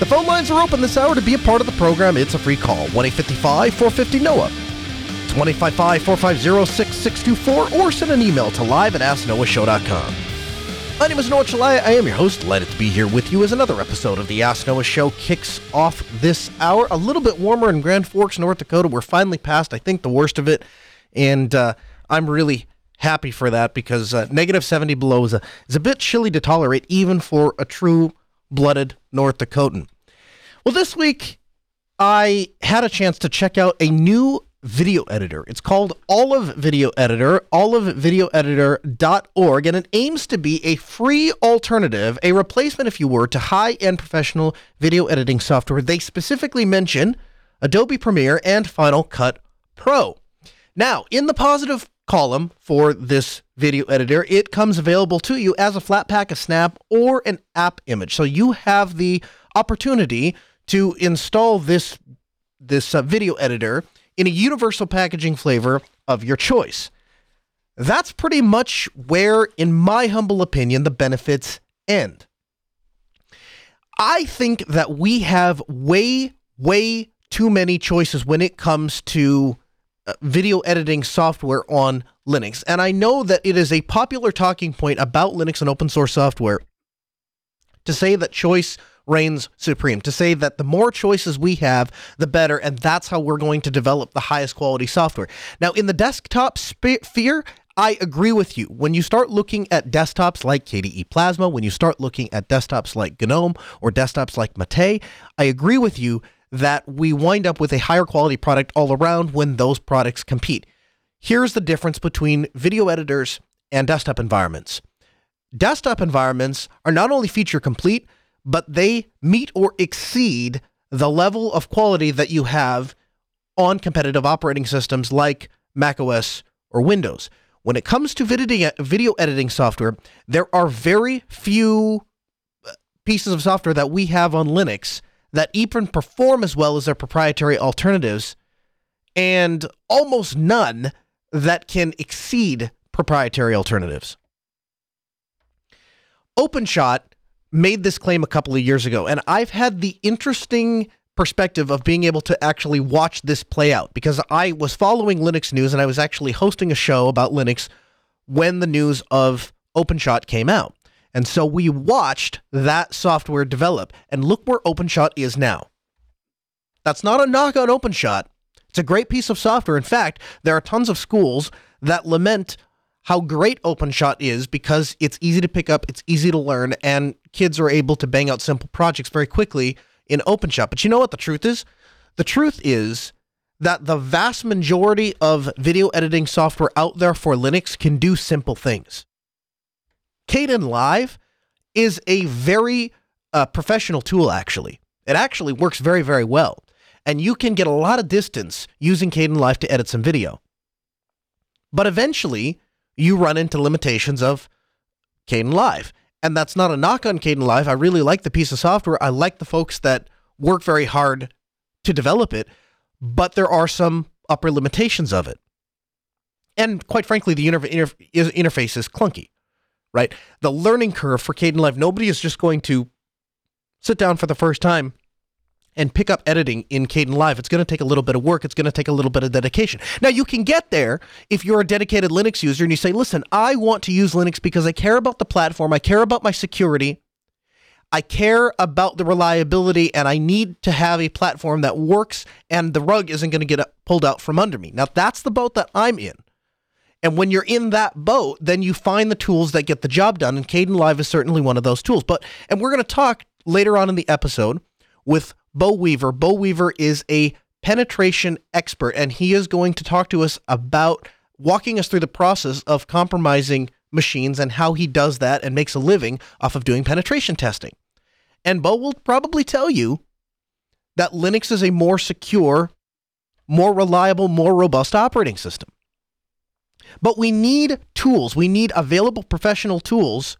The phone lines are open this hour to be a part of the program. It's a free call 1 855 450 NOAH. It's 1 855 450 6624 or send an email to live at asknoahshow.com. My name is Noah Chelliah. I am your host. Let it be here with you as another episode of the Ask Noah Show kicks off this hour. A little bit warmer in Grand Forks, North Dakota. We're finally past, I think, the worst of it. And uh, I'm really happy for that because uh, negative 70 below is a, is a bit chilly to tolerate, even for a true blooded North Dakotan. Well, this week I had a chance to check out a new video editor. It's called Olive Video Editor, olivevideoeditor.org, and it aims to be a free alternative, a replacement, if you were, to high end professional video editing software. They specifically mention Adobe Premiere and Final Cut Pro. Now, in the positive column for this video editor, it comes available to you as a Flatpak, a snap, or an AppImage. So you have the opportunity to install this this uh, video editor in a universal packaging flavor of your choice. That's pretty much where, in my humble opinion, the benefits end. I think that we have way, way too many choices when it comes to Uh, video editing software on Linux. And I know that it is a popular talking point about Linux and open source software to say that choice reigns supreme, to say that the more choices we have, the better, and that's how we're going to develop the highest quality software. Now, in the desktop sphere, I agree with you. When you start looking at desktops like KDE Plasma, when you start looking at desktops like GNOME or desktops like Mate, I agree with you that we wind up with a higher quality product all around when those products compete. Here's the difference between video editors and desktop environments. Desktop environments are not only feature complete, but they meet or exceed the level of quality that you have on competitive operating systems like macOS or Windows. When it comes to video editing software, there are very few uh, pieces of software that we have on Linux that even perform as well as their proprietary alternatives, and almost none that can exceed proprietary alternatives. OpenShot made this claim a couple of years ago, and I've had the interesting perspective of being able to actually watch this play out because I was following Linux news and I was actually hosting a show about Linux when the news of OpenShot came out. And so we watched that software develop, and look where OpenShot is now. That's not a knock on OpenShot. It's a great piece of software. In fact, there are tons of schools that lament how great OpenShot is because it's easy to pick up, it's easy to learn, and kids are able to bang out simple projects very quickly in OpenShot. But you know what the truth is? The truth is that the vast majority of video editing software out there for Linux can do simple things. Kdenlive is a very uh, professional tool, actually. It actually works very, very well. And you can get a lot of distance using Kdenlive to edit some video. But eventually, you run into limitations of Kdenlive. And that's not a knock on Kdenlive. I really like the piece of software. I like the folks that work very hard to develop it, but there are some upper limitations of it. And quite frankly, the interface is clunky right? The learning curve for Caden Kdenlive, nobody is just going to sit down for the first time and pick up editing in Caden Kdenlive. It's going to take a little bit of work. It's going to take a little bit of dedication. Now, you can get there if you're a dedicated Linux user and you say, listen, I want to use Linux because I care about the platform, I care about my security, I care about the reliability, and I need to have a platform that works and the rug isn't going to get pulled out from under me. Now, that's the boat that I'm in. And when you're in that boat, then you find the tools that get the job done. And Kdenlive is certainly one of those tools. But and we're going to talk later on in the episode with Bo Weaver. Bo Weaver is a penetration expert, and he is going to talk to us about walking us through the process of compromising machines and how he does that and makes a living off of doing penetration testing. And Bo will probably tell you that Linux is a more secure, more reliable, more robust operating system. But we need tools. We need available professional tools.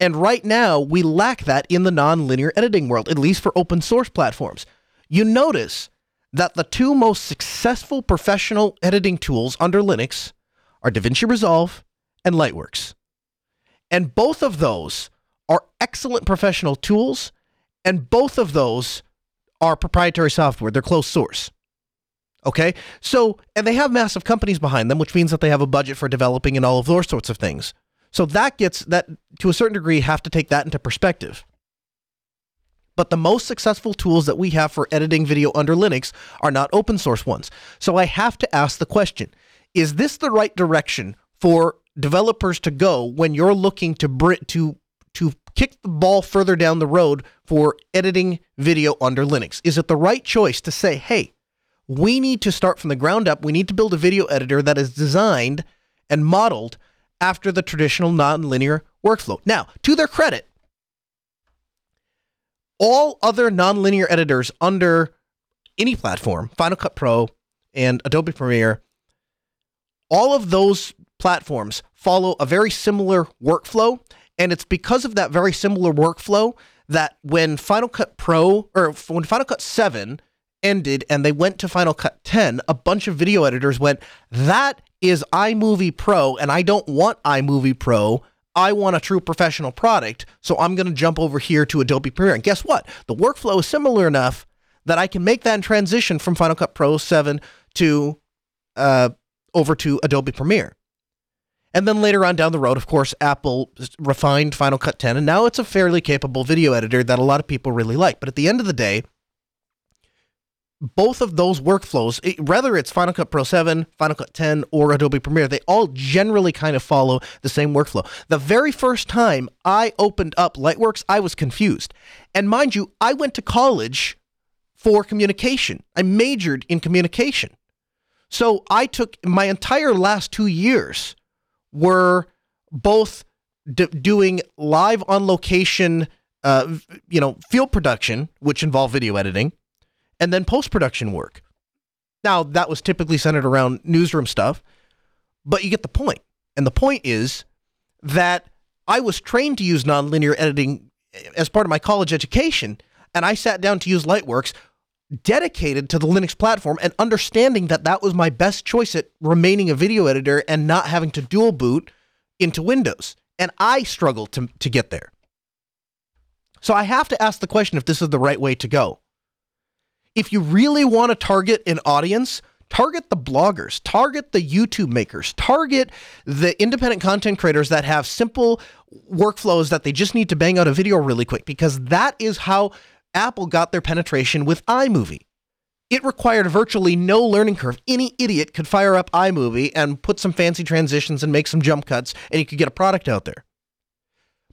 And right now, we lack that in the nonlinear editing world, at least for open source platforms. You notice that the two most successful professional editing tools under Linux are DaVinci Resolve and Lightworks. And both of those are excellent professional tools, and both of those are proprietary software. They're closed source. Okay? So, and they have massive companies behind them, which means that they have a budget for developing and all of those sorts of things. So that gets that to a certain degree have to take that into perspective. But the most successful tools that we have for editing video under Linux are not open source ones. So I have to ask the question, is this the right direction for developers to go when you're looking to to to kick the ball further down the road for editing video under Linux? Is it the right choice to say, "Hey, we need to start from the ground up. We need to build a video editor that is designed and modeled after the traditional nonlinear workflow. Now, to their credit, all other nonlinear editors under any platform, Final Cut Pro and Adobe Premiere, all of those platforms follow a very similar workflow. And it's because of that very similar workflow that when Final Cut Pro or when Final Cut 7 ended and they went to Final Cut 10, a bunch of video editors went, That is iMovie Pro, and I don't want iMovie Pro. I want a true professional product, so I'm going to jump over here to Adobe Premiere. And guess what? The workflow is similar enough that I can make that transition from Final Cut Pro 7 to uh, over to Adobe Premiere. And then later on down the road, of course, Apple refined Final Cut 10, and now it's a fairly capable video editor that a lot of people really like. But at the end of the day, both of those workflows, whether it's Final Cut Pro 7, Final Cut 10, or Adobe Premiere, they all generally kind of follow the same workflow. The very first time I opened up Lightworks, I was confused. And mind you, I went to college for communication, I majored in communication. So I took my entire last two years were both d- doing live on location, uh, you know, field production, which involved video editing and then post production work. Now, that was typically centered around newsroom stuff, but you get the point. And the point is that I was trained to use nonlinear editing as part of my college education, and I sat down to use Lightworks dedicated to the Linux platform and understanding that that was my best choice at remaining a video editor and not having to dual boot into Windows. And I struggled to, to get there. So I have to ask the question if this is the right way to go if you really want to target an audience, target the bloggers, target the YouTube makers, target the independent content creators that have simple workflows that they just need to bang out a video really quick because that is how Apple got their penetration with iMovie. It required virtually no learning curve. Any idiot could fire up iMovie and put some fancy transitions and make some jump cuts, and you could get a product out there.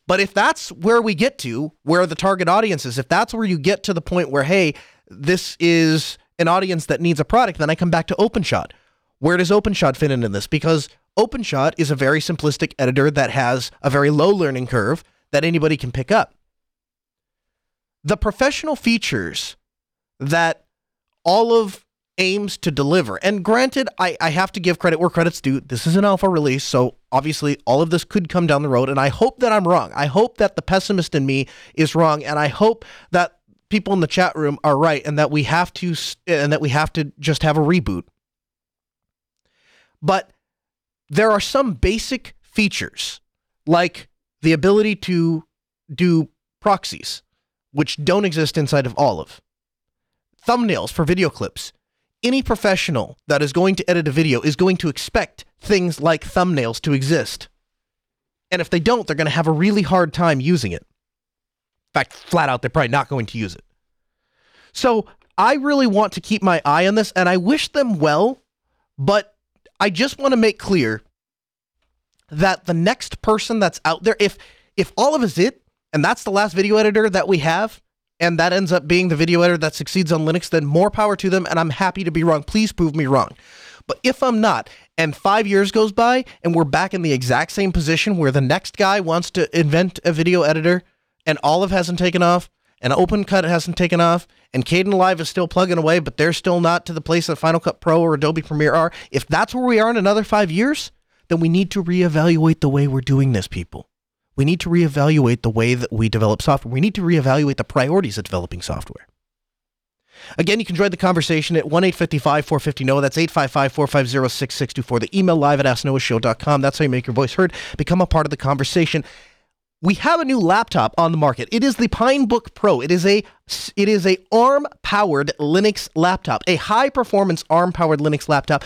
But if that's where we get to, where the target audience is, if that's where you get to the point where, hey, this is an audience that needs a product, then I come back to OpenShot. Where does OpenShot fit into this? Because OpenShot is a very simplistic editor that has a very low learning curve that anybody can pick up. The professional features that Olive aims to deliver, and granted, I, I have to give credit where credit's due. This is an alpha release, so obviously all of this could come down the road, and I hope that I'm wrong. I hope that the pessimist in me is wrong, and I hope that people in the chat room are right and that we have to and that we have to just have a reboot. But there are some basic features like the ability to do proxies which don't exist inside of Olive. Thumbnails for video clips. Any professional that is going to edit a video is going to expect things like thumbnails to exist. And if they don't, they're going to have a really hard time using it fact, flat out, they're probably not going to use it. So I really want to keep my eye on this and I wish them well, but I just want to make clear that the next person that's out there, if if all of us it, and that's the last video editor that we have, and that ends up being the video editor that succeeds on Linux, then more power to them, and I'm happy to be wrong. Please prove me wrong. But if I'm not, and five years goes by and we're back in the exact same position where the next guy wants to invent a video editor and Olive hasn't taken off, and OpenCut hasn't taken off, and Kdenlive is still plugging away, but they're still not to the place that Final Cut Pro or Adobe Premiere are, if that's where we are in another five years, then we need to reevaluate the way we're doing this, people. We need to reevaluate the way that we develop software. We need to reevaluate the priorities of developing software. Again, you can join the conversation at 1 855 450 NOAH. That's 855 450 6624. The email live at asknoahshow.com. That's how you make your voice heard. Become a part of the conversation. We have a new laptop on the market. It is the Pinebook Pro. It is a it is a ARM powered Linux laptop, a high performance ARM powered Linux laptop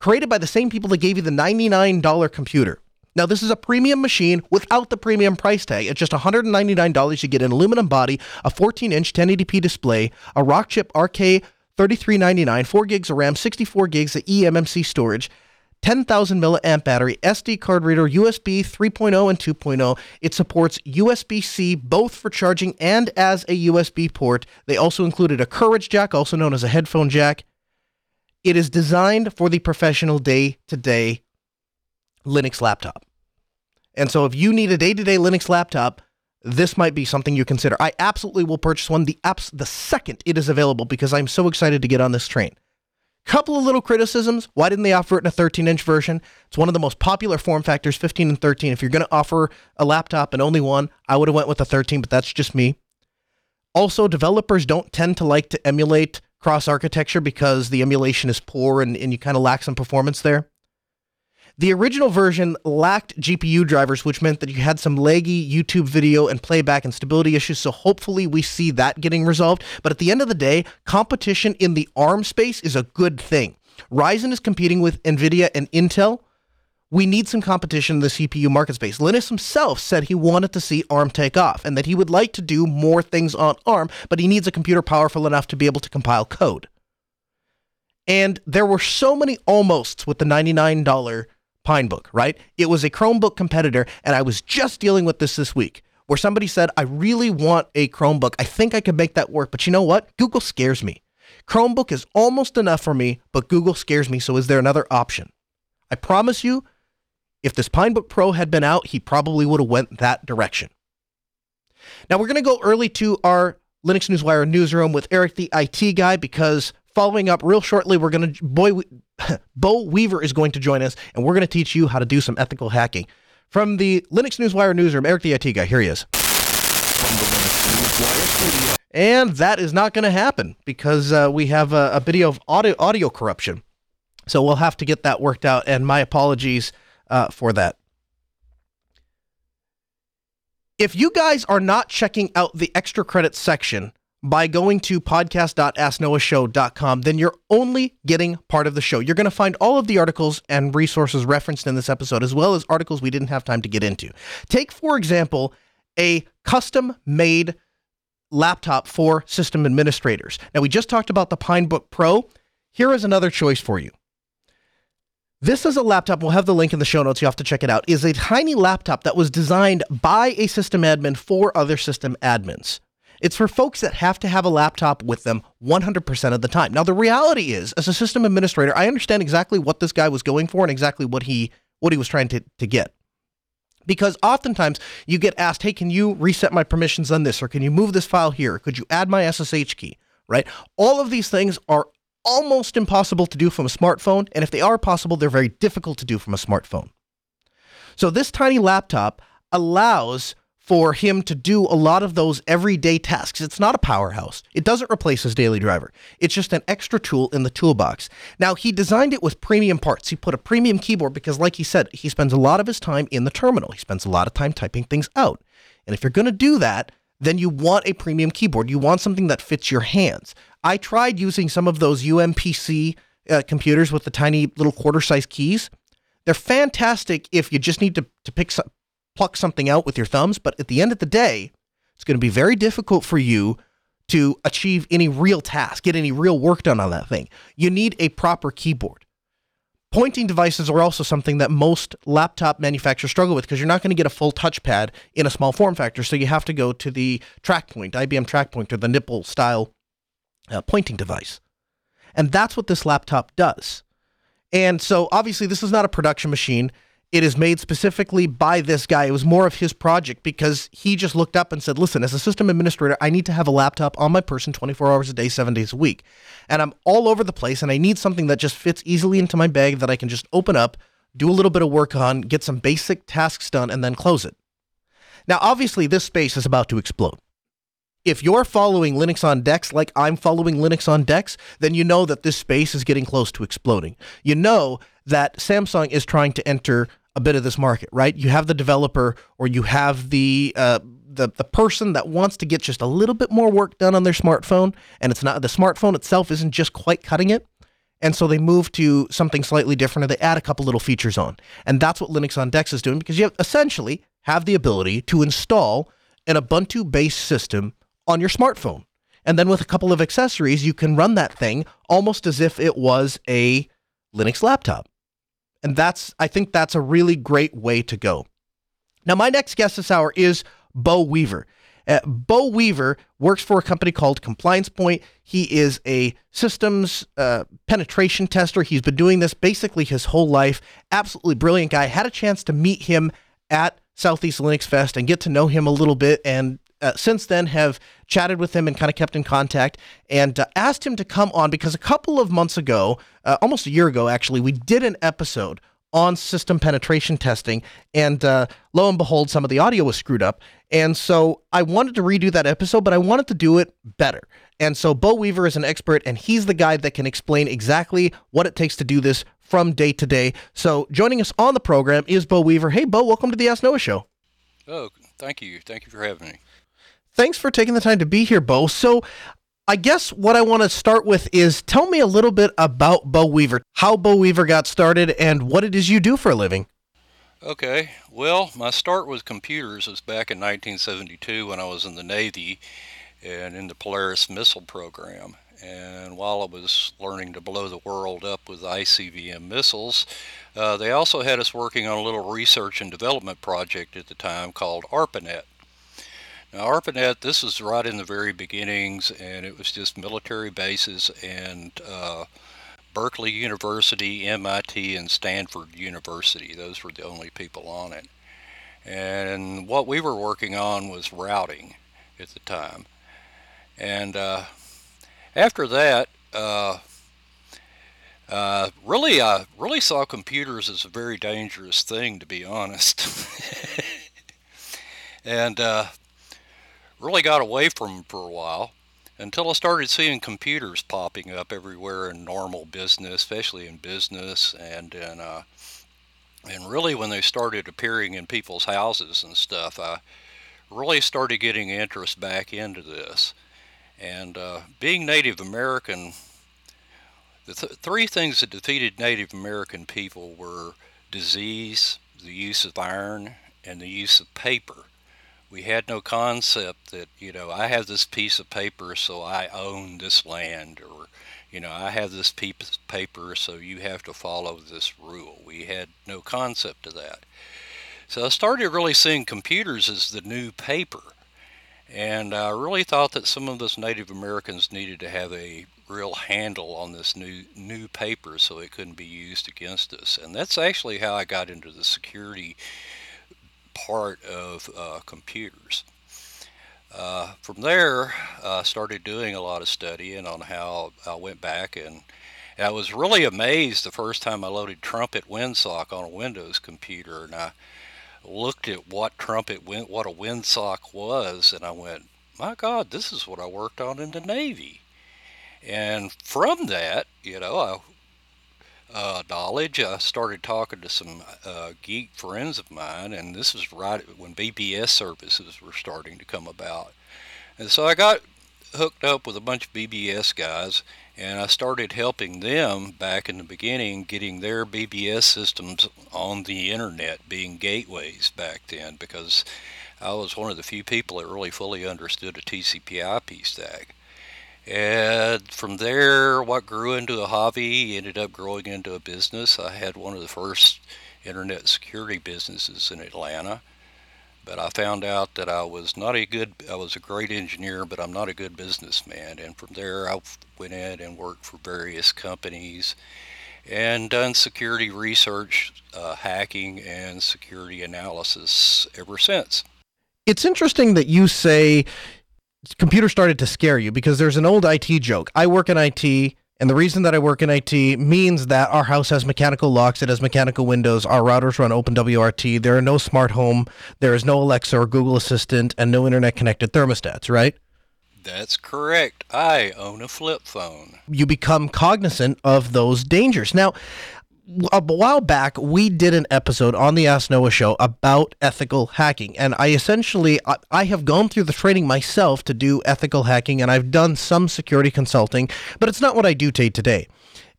created by the same people that gave you the $99 computer. Now, this is a premium machine without the premium price tag. It's just $199. You get an aluminum body, a 14 inch 1080p display, a Rockchip RK 3399, 4 gigs of RAM, 64 gigs of eMMC storage, 10,000 milliamp battery, SD card reader, USB 3.0 and 2.0. It supports USB C both for charging and as a USB port. They also included a Courage jack, also known as a headphone jack. It is designed for the professional day to day Linux laptop. And so if you need a day-to-day Linux laptop, this might be something you consider. I absolutely will purchase one the apps the second it is available because I'm so excited to get on this train. Couple of little criticisms. Why didn't they offer it in a 13 inch version? It's one of the most popular form factors, 15 and 13. If you're going to offer a laptop and only one, I would have went with a 13, but that's just me. Also, developers don't tend to like to emulate cross architecture because the emulation is poor and, and you kind of lack some performance there. The original version lacked GPU drivers, which meant that you had some laggy YouTube video and playback and stability issues. So hopefully we see that getting resolved. But at the end of the day, competition in the ARM space is a good thing. Ryzen is competing with NVIDIA and Intel. We need some competition in the CPU market space. Linus himself said he wanted to see ARM take off and that he would like to do more things on ARM, but he needs a computer powerful enough to be able to compile code. And there were so many almosts with the $99 Pinebook, right? It was a Chromebook competitor, and I was just dealing with this this week where somebody said, I really want a Chromebook. I think I could make that work, but you know what? Google scares me. Chromebook is almost enough for me, but Google scares me, so is there another option? I promise you, if this Pinebook Pro had been out, he probably would have went that direction. Now we're going to go early to our Linux Newswire newsroom with Eric, the IT guy, because following up real shortly, we're going to boy Bo Weaver is going to join us, and we're going to teach you how to do some ethical hacking. From the Linux Newswire newsroom, Eric the IT guy, here he is. And that is not going to happen because uh, we have a, a, video of audio, audio corruption. So we'll have to get that worked out, and my apologies uh, for that. If you guys are not checking out the extra credits section by going to podcast.asknoahshow.com, then you're only getting part of the show. You're going to find all of the articles and resources referenced in this episode, as well as articles we didn't have time to get into. Take, for example, a custom made laptop for system administrators. Now, we just talked about the Pinebook Pro. Here is another choice for you. This is a laptop, we'll have the link in the show notes, you have to check it out, is a tiny laptop that was designed by a system admin for other system admins. It's for folks that have to have a laptop with them 100% of the time. Now, the reality is, as a system administrator, I understand exactly what this guy was going for and exactly what he what he was trying to, to get. Because oftentimes you get asked, hey, can you reset my permissions on this? Or can you move this file here? Could you add my SSH key? Right? All of these things are almost impossible to do from a smartphone. And if they are possible, they're very difficult to do from a smartphone. So this tiny laptop allows for him to do a lot of those everyday tasks. It's not a powerhouse. It doesn't replace his daily driver. It's just an extra tool in the toolbox. Now, he designed it with premium parts. He put a premium keyboard because, like he said, he spends a lot of his time in the terminal. He spends a lot of time typing things out. And if you're going to do that, then you want a premium keyboard. You want something that fits your hands. I tried using some of those UMPC uh, computers with the tiny little quarter size keys. They're fantastic if you just need to, to pick some, pluck something out with your thumbs, but at the end of the day, it's going to be very difficult for you to achieve any real task, get any real work done on that thing. You need a proper keyboard. Pointing devices are also something that most laptop manufacturers struggle with because you're not going to get a full touchpad in a small form factor. So you have to go to the TrackPoint, IBM TrackPoint, or the nipple style uh, pointing device. And that's what this laptop does. And so obviously, this is not a production machine. It is made specifically by this guy. It was more of his project because he just looked up and said, Listen, as a system administrator, I need to have a laptop on my person 24 hours a day, seven days a week. And I'm all over the place, and I need something that just fits easily into my bag that I can just open up, do a little bit of work on, get some basic tasks done, and then close it. Now, obviously, this space is about to explode. If you're following Linux on Dex like I'm following Linux on Dex, then you know that this space is getting close to exploding. You know that Samsung is trying to enter a bit of this market, right? You have the developer or you have the uh, the the person that wants to get just a little bit more work done on their smartphone, and it's not the smartphone itself isn't just quite cutting it. And so they move to something slightly different and they add a couple little features on. And that's what Linux on Dex is doing because you have, essentially have the ability to install an Ubuntu based system on your smartphone. And then with a couple of accessories, you can run that thing almost as if it was a Linux laptop. And that's, I think that's a really great way to go. Now, my next guest this hour is Bo Weaver. Uh, Bo Weaver works for a company called Compliance Point. He is a systems uh, penetration tester. He's been doing this basically his whole life. Absolutely brilliant guy. Had a chance to meet him at Southeast Linux Fest and get to know him a little bit and uh, since then have chatted with him and kind of kept in contact and uh, asked him to come on because a couple of months ago, uh, almost a year ago actually, we did an episode on system penetration testing, and uh, lo and behold, some of the audio was screwed up. And so I wanted to redo that episode, but I wanted to do it better. And so Bo Weaver is an expert, and he's the guy that can explain exactly what it takes to do this from day to day. So joining us on the program is Bo Weaver. Hey, Bo, welcome to the Ask Noah Show. Oh, thank you. Thank you for having me thanks for taking the time to be here, Bo. So, I guess what I want to start with is tell me a little bit about Bo Weaver, how Bo Weaver got started, and what it is you do for a living. Okay, well, my start with computers was back in 1972 when I was in the Navy and in the Polaris missile program. And while I was learning to blow the world up with ICBM missiles, uh, they also had us working on a little research and development project at the time called ARPANET. Now, ARPANET, this was right in the very beginnings, and it was just military bases and uh, Berkeley University, MIT, and Stanford University. Those were the only people on it. And what we were working on was routing at the time. And uh, after that, uh, uh, really, I really saw computers as a very dangerous thing, to be honest. and uh, really got away from them for a while until I started seeing computers popping up everywhere in normal business, especially in business and in, uh, and really when they started appearing in people's houses and stuff, I really started getting interest back into this. And uh, being Native American, the th- three things that defeated Native American people were disease, the use of iron, and the use of paper we had no concept that you know I have this piece of paper so I own this land or you know I have this piece of paper so you have to follow this rule. We had no concept of that. So I started really seeing computers as the new paper. And I really thought that some of us Native Americans needed to have a real handle on this new new paper so it couldn't be used against us. And that's actually how I got into the security part of uh, computers. Uh, from there, I started doing a lot of studying on how I went back and, and I was really amazed the first time I loaded Trumpet Winsock on a Windows computer and I looked at what Trumpet what a WinSock was and I went, my God, this is what I worked on in the Navy. And from that, you know, I uh, knowledge. I started talking to some uh, geek friends of mine, and this was right when BBS services were starting to come about. And so I got hooked up with a bunch of BBS guys, and I started helping them back in the beginning, getting their BBS systems on the internet, being gateways back then, because I was one of the few people that really fully understood a TCP/IP stack. And from there, what grew into a hobby ended up growing into a business. I had one of the first internet security businesses in Atlanta. But I found out that I was not a good, I was a great engineer, but I'm not a good businessman. And from there, I went in and worked for various companies. and done security research, uh, hacking, and security analysis ever since. It's interesting that you say computer started to scare you because there's an old IT joke. I work in IT. And the reason that I work in IT means that our house has mechanical locks, it has mechanical windows, our routers run OpenWRT, there are no smart home, there is no Alexa or Google Assistant, and no internet connected thermostats, right? That's correct. I own a flip phone. You become cognizant of those dangers. Now, a while back we did an episode on the Ask Noah show about ethical hacking and I essentially I, I, have gone through the training myself to do ethical hacking and I've done some security consulting but it's not what I do day to day.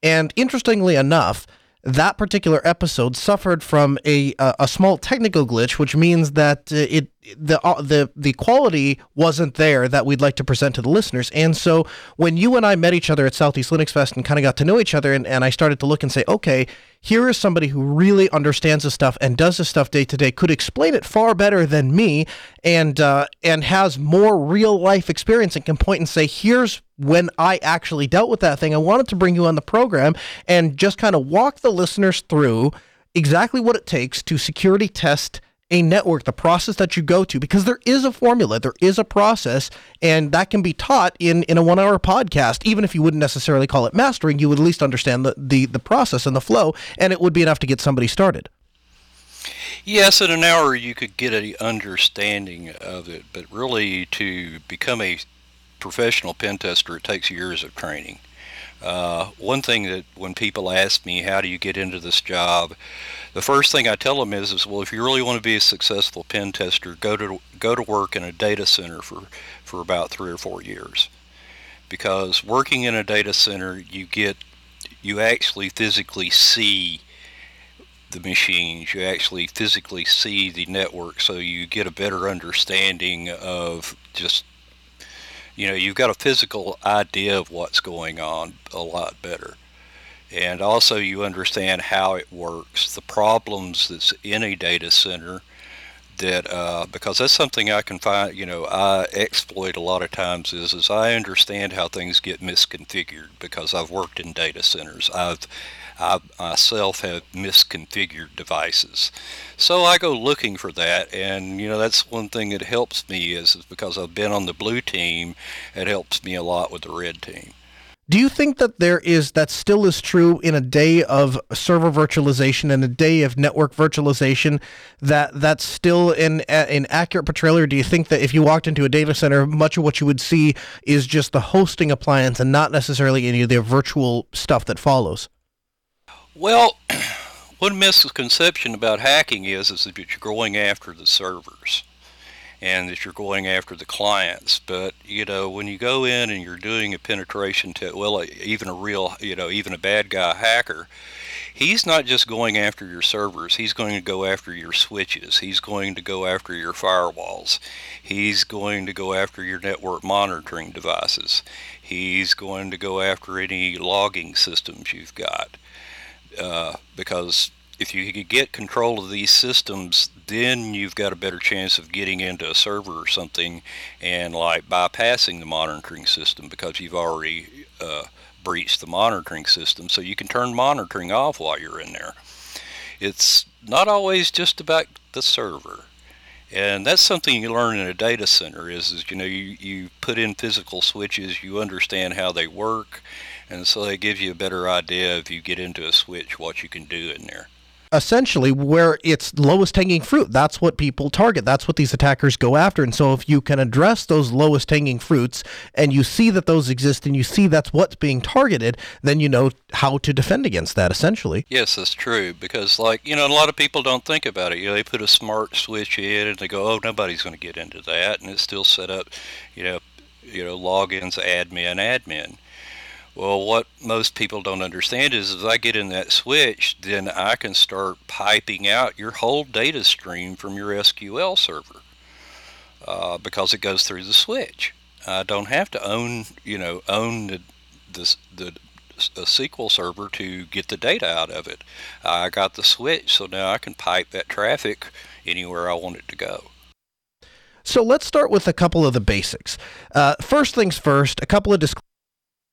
And interestingly enough, that particular episode suffered from a a, a small technical glitch, which means that uh, it the uh, the the quality wasn't there that we'd like to present to the listeners. And so when you and I met each other at Southeast Linux Fest and kind of got to know each other, and, and I started to look and say, okay, here is somebody who really understands this stuff and does this stuff day to day, could explain it far better than me, and uh, and has more real life experience and can point and say, here's when I actually dealt with that thing. I wanted to bring you on the program and just kind of walk the listeners through exactly what it takes to security test a network, the process that you go to, because there is a formula, there is a process, and that can be taught in, in a one hour podcast. Even if you wouldn't necessarily call it mastering, you would at least understand the, the, the process and the flow, and it would be enough to get somebody started. Yes, in an hour you could get an understanding of it, but really to become a professional pen tester, it takes years of training. Uh, one thing that when people ask me, how do you get into this job? The first thing I tell them is, is well, if you really want to be a successful pen tester, go to go to work in a data center for, for about three or four years. Because working in a data center, you get you actually physically see the machines. You actually physically see the network, so you get a better understanding of just you know, you've got a physical idea of what's going on a lot better. And also you understand how it works, the problems that's in a data center that uh, because that's something I can find, you know, I exploit a lot of times is is I understand how things get misconfigured because I've worked in data centers. I've I myself have misconfigured devices. So I go looking for that, and you know that's one thing that helps me is, is because I've been on the blue team. It helps me a lot with the red team. Do you think that there is that still is true in a day of server virtualization and a day of network virtualization that that's still an an accurate portrayal or do you think that if you walked into a data center much of what you would see is just the hosting appliance and not necessarily any of the virtual stuff that follows? Well, one misconception about hacking is, is that you're going after the servers and that you're going after the clients. But, you know, when you go in and you're doing a penetration test, well, uh, even a real, you know, even a bad guy hacker, he's not just going after your servers. He's going to go after your switches. He's going to go after your firewalls. He's going to go after your network monitoring devices. He's going to go after any logging systems you've got uh, because if you could get control of these systems, then you've got a better chance of getting into a server or something and like bypassing the monitoring system because you've already uh, breached the monitoring system. So you can turn monitoring off while you're in there. It's not always just about the server. And that's something you learn in a data center is, is you know, you, you put in physical switches, you understand how they work, and so it gives you a better idea if you get into a switch what you can do in there essentially where it's lowest hanging fruit. That's what people target. That's what these attackers go after. And so if you can address those lowest hanging fruits and you see that those exist and you see that's what's being targeted, then you know how to defend against that essentially. Yes, that's true because like, you know, a lot of people don't think about it. You know, they put a smart switch in and they go, "Oh, nobody's going to get into that." And it's still set up, you know, you know, logins admin admin well, what most people don't understand is as I get in that switch, then I can start piping out your whole data stream from your SQL server uh, because it goes through the switch. I don't have to own, you know, own the, the, the SQL server to get the data out of it. I got the switch, so now I can pipe that traffic anywhere I want it to go. So let's start with a couple of the basics. Uh, first things first, a couple of disclaimers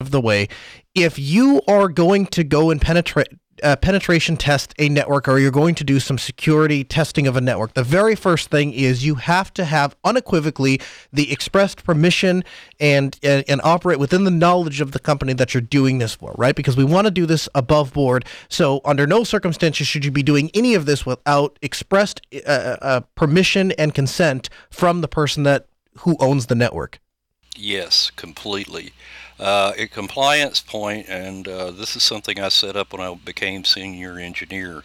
of the way, if you are going to go and penetrate uh, penetration test a network or you're going to do some security testing of a network, the very first thing is you have to have unequivocally the expressed permission and, and, and operate within the knowledge of the company that you're doing this for, right? Because we want to do this above board. So under no circumstances should you be doing any of this without expressed uh, uh, permission and consent from the person that who owns the network. Yes, completely. Uh, a compliance point, and uh, this is something I set up when I became senior engineer.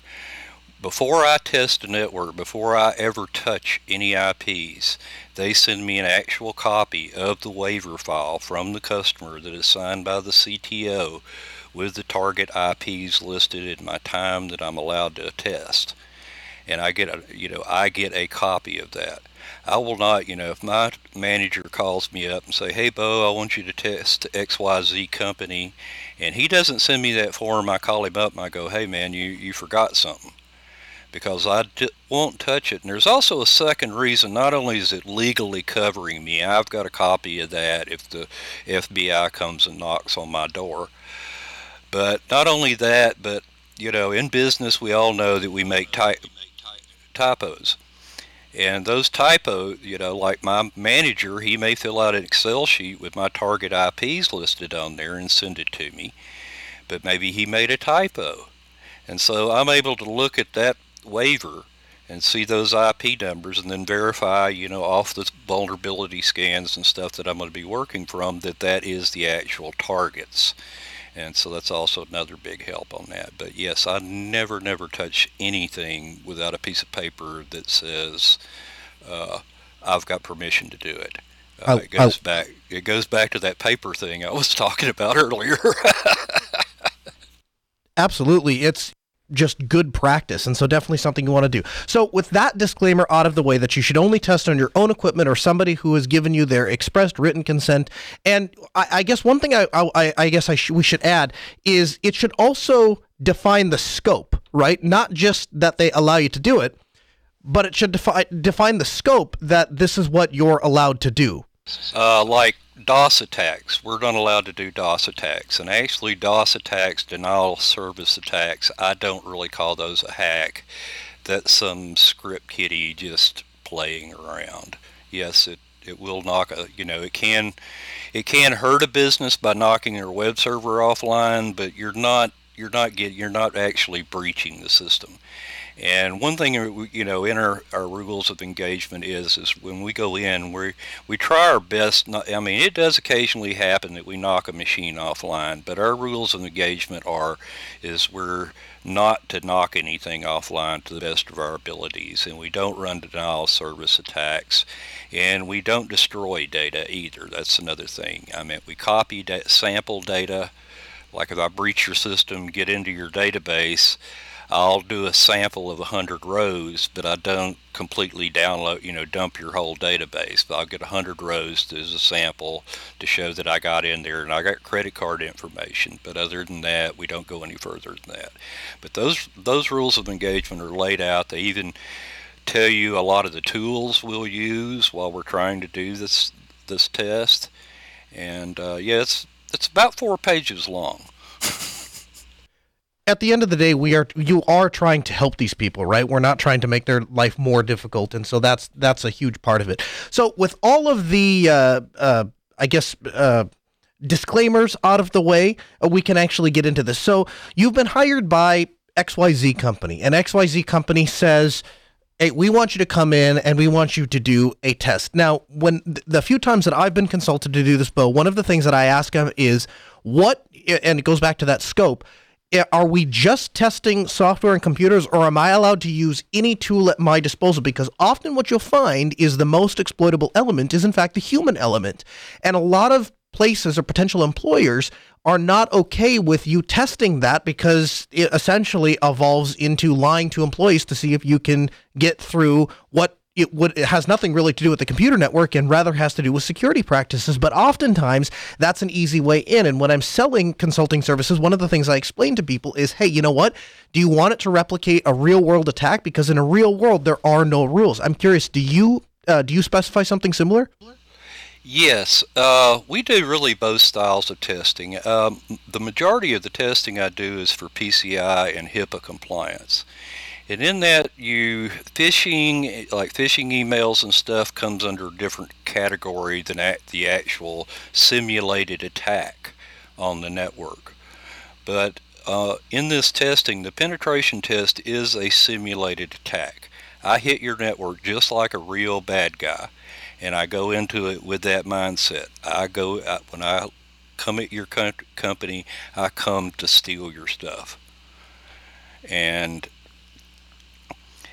Before I test a network, before I ever touch any IPs, they send me an actual copy of the waiver file from the customer that is signed by the CTO with the target IPs listed in my time that I'm allowed to test. And I get a, you know, I get a copy of that. I will not, you know, if my manager calls me up and say, "Hey, Bo, I want you to test XYZ company," and he doesn't send me that form, I call him up and I go, "Hey, man, you you forgot something." Because I d- won't touch it. And there's also a second reason. Not only is it legally covering me, I've got a copy of that if the FBI comes and knocks on my door. But not only that, but you know, in business, we all know that we make ty- typos. And those typos, you know, like my manager, he may fill out an Excel sheet with my target IPs listed on there and send it to me, but maybe he made a typo. And so I'm able to look at that waiver and see those IP numbers and then verify, you know, off the vulnerability scans and stuff that I'm going to be working from that that is the actual targets. And so that's also another big help on that. But yes, I never, never touch anything without a piece of paper that says uh, I've got permission to do it. Uh, it goes back. It goes back to that paper thing I was talking about earlier. Absolutely, it's just good practice. And so definitely something you want to do. So with that disclaimer out of the way that you should only test on your own equipment or somebody who has given you their expressed written consent. And I, I guess one thing I, I, I guess I sh- we should add is it should also define the scope, right? Not just that they allow you to do it, but it should define define the scope that this is what you're allowed to do. Uh, like DOS attacks. We're not allowed to do DOS attacks. And actually, DOS attacks, denial of service attacks, I don't really call those a hack. That's some script kiddie just playing around. Yes, it, it will knock a, you know, it can, it can hurt a business by knocking their web server offline, but you're not, you're not get, you're not actually breaching the system. And one thing, uh, you know, in our, our rules of engagement is, is when we go in, we we try our best. Not, I mean, it does occasionally happen that we knock a machine offline, but our rules of engagement are, is we're not to knock anything offline to the best of our abilities, and we don't run denial service attacks, and we don't destroy data either. That's another thing. I mean, we copy da- sample data, like if I breach your system, get into your database. I'll do a sample of 100 rows, but I don't completely download, you know, dump your whole database. But I'll get 100 rows as a sample to show that I got in there and I got credit card information. But other than that, we don't go any further than that. But those those rules of engagement are laid out. They even tell you a lot of the tools we'll use while we're trying to do this this test. And uh, yeah, it's it's about four pages long. at the end of the day we are you are trying to help these people right? We're not trying to make their life more difficult and so that's that's a huge part of it. So with all of the uh, uh, i guess uh, disclaimers out of the way uh, we can actually get into this. So you've been hired by xyz company and xyz company says hey, we want you to come in and we want you to do a test. Now, when the few times that I've been consulted to do this, Bo, one of the things that I ask them is what, and it goes back to that scope Eh, are we just testing software and computers or am I allowed to use any tool at my disposal? Because often what you'll find is the most exploitable element is in fact the human element. And a lot of places or potential employers are not okay with you testing that because it essentially evolves into lying to employees to see if you can get through what it would it has nothing really to do with the computer network and rather has to do with security practices but oftentimes that's an easy way in. And when i'm selling consulting services one of the things i explain to people is hey you know what? Do you want it to replicate a real world attack? Because in a real world there are no rules. I'm curious do you uh, do you specify something similar? Yes, uh, we do really both styles of testing. Um, the majority of the testing I do is for PCI and HIPAA compliance. And in that, you phishing, like phishing emails and stuff, comes under a different category than the actual simulated attack on the network. But uh, in this testing, the penetration test is a simulated attack. I hit your network just like a real bad guy, and I go into it with that mindset. I go I, when I come at your co- company, I come to steal your stuff, and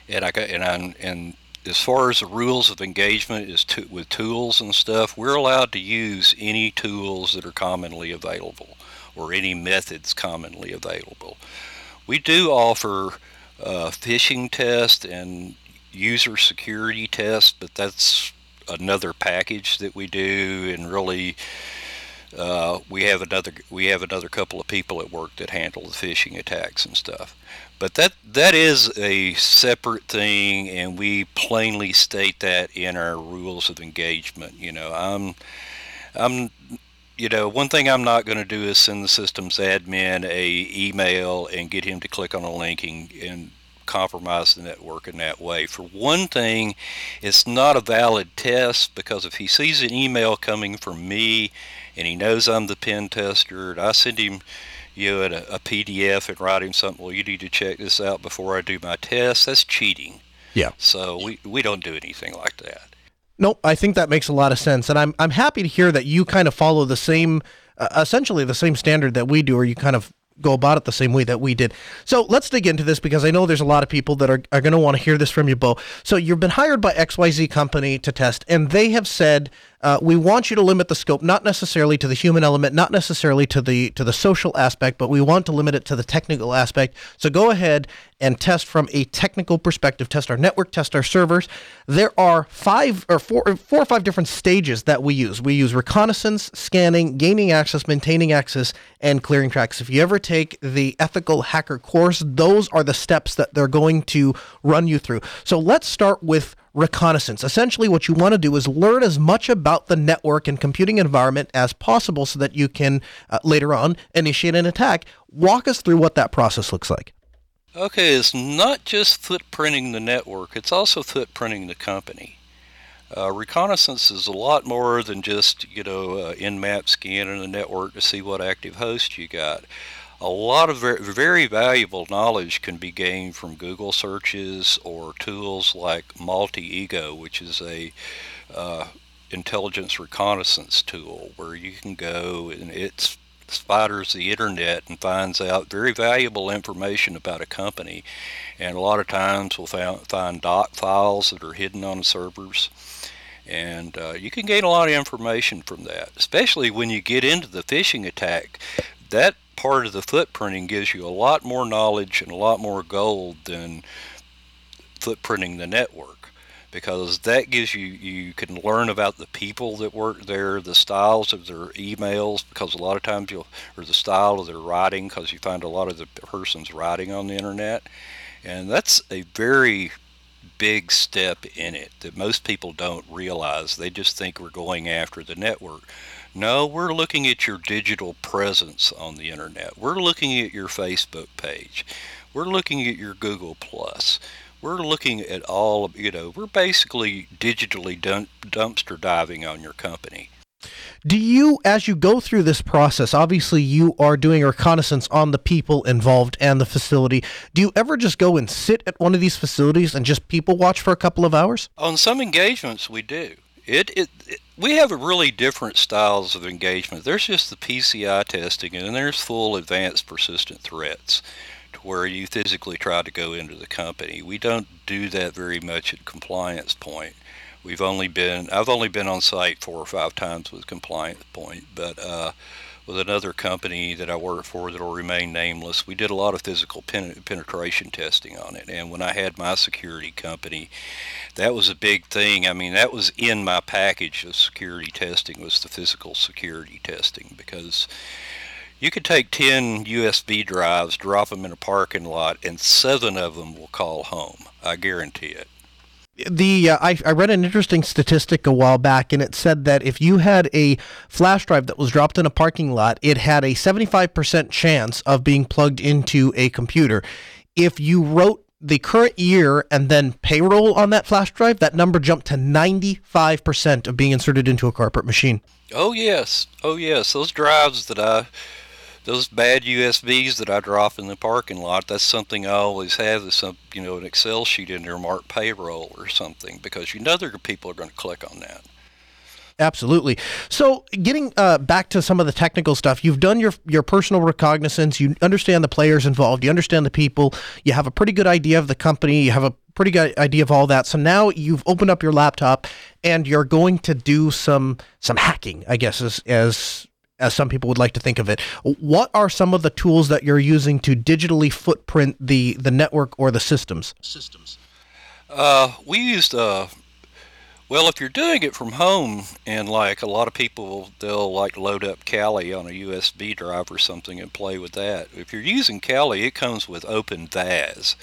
and I and I and as far as the rules of engagement is to, with tools and stuff, we're allowed to use any tools that are commonly available or any methods commonly available. We do offer uh, phishing test and user security test, but that's another package that we do, and really. Uh, we have another we have another couple of people at work that handle the phishing attacks and stuff. But that that is a separate thing, and we plainly state that in our rules of engagement. You know, I'm I'm you know, one thing I'm not going to do is send the systems admin a email and get him to click on a link and, and compromise the network in that way. For one thing, it's not a valid test because if he sees an email coming from me and he knows I'm the pen tester, and I send him you know, a, a PDF and write him something, well, you need to check this out before I do my test, that's cheating. Yeah. So we, we don't do anything like that. Nope, I think that makes a lot of sense, and I'm I'm happy to hear that you kind of follow the same, uh, essentially the same standard that we do, or you kind of go about it the same way that we did. So let's dig into this because I know there's a lot of people that are, are going to want to hear this from you, Bo. So you've been hired by XYZ company to test, and they have said uh, we want you to limit the scope, not necessarily to the human element, not necessarily to the to the social aspect, but we want to limit it to the technical aspect. So go ahead and test from a technical perspective. Test our network, test our servers. There are five or four, or four or five different stages that we use. We use reconnaissance, scanning, gaining access, maintaining access, and clearing tracks. If you ever take the ethical hacker course, those are the steps that they're going to run you through. So let's start with reconnaissance. Essentially, what you want to do is learn as much about the network and computing environment as possible so that you can uh, later on initiate an attack. Walk us through what that process looks like. Okay, it's not just footprinting the network, it's also footprinting the company. Uh, reconnaissance is a lot more than just, you know, uh, Nmap scanning the network to see what active host you got a lot of very, very valuable knowledge can be gained from Google searches or tools like Maltego, which is a uh, intelligence reconnaissance tool where you can go and it spiders the internet and finds out very valuable information about a company. And a lot of times we'll find, find dot files that are hidden on servers. And uh, you can gain a lot of information from that, especially when you get into the phishing attack. That part of the footprinting gives you a lot more knowledge and a lot more gold than footprinting the network because that gives you you can learn about the people that work there the styles of their emails because a lot of times you'll or the style of their writing because you find a lot of the person's writing on the internet. And that's a very big step in it that most people don't realize they just think we're going after the network no, we're looking at your digital presence on the internet. We're looking at your Facebook page. We're looking at your Google Plus. We're looking at all of, you know, we're basically digitally dump, dumpster diving on your company. Do you, as you go through this process, obviously you are doing reconnaissance on the people involved and the facility. Do you ever just go and sit at one of these facilities and just people watch for a couple of hours? On some engagements, we do. It, it, it, we have really different styles of engagement. There's just the PCI testing, and then there's full advanced persistent threats, to where you physically try to go into the company. We don't do that very much at compliance point. We've only been I've only been on site four or five times with compliance point, but uh, with another company that I work for that will remain nameless. We did a lot of physical pen- penetration testing on it. And when I had my security company, that was a big thing. I mean, that was in my package of security testing was the physical security testing because you could take 10 USB drives, drop them in a parking lot, and seven of them will call home. I guarantee it. The uh, I, I read an interesting statistic a while back and it said that if you had a flash drive that was dropped in a parking lot it had a 75% chance of being plugged into a computer. If you wrote the current year and then payroll on that flash drive that number jumped to 95% of being inserted into a corporate machine. Oh yes. Oh yes. Those drives that i those bad USBs that I drop in the parking lot, that's something I always have is some, you know, an Excel sheet in there marked payroll or something because you know there people are going to click on that. Absolutely. So, getting uh, back to some of the technical stuff, you've done your your personal recognizance. You understand the players involved. You understand the people. You have a pretty good idea of the company. You have a pretty good idea of all that. So now you've opened up your laptop and you're going to do some some hacking, I guess, as as as some people would like to think of it. What are some of the tools that you're using to digitally footprint the the network or the systems? Systems. Uh, we used uh, well, if you're doing it from home, and like a lot of people, they'll like load up Kali on a USB drive or something and play with that. If you're using Kali, it comes with OpenVAS,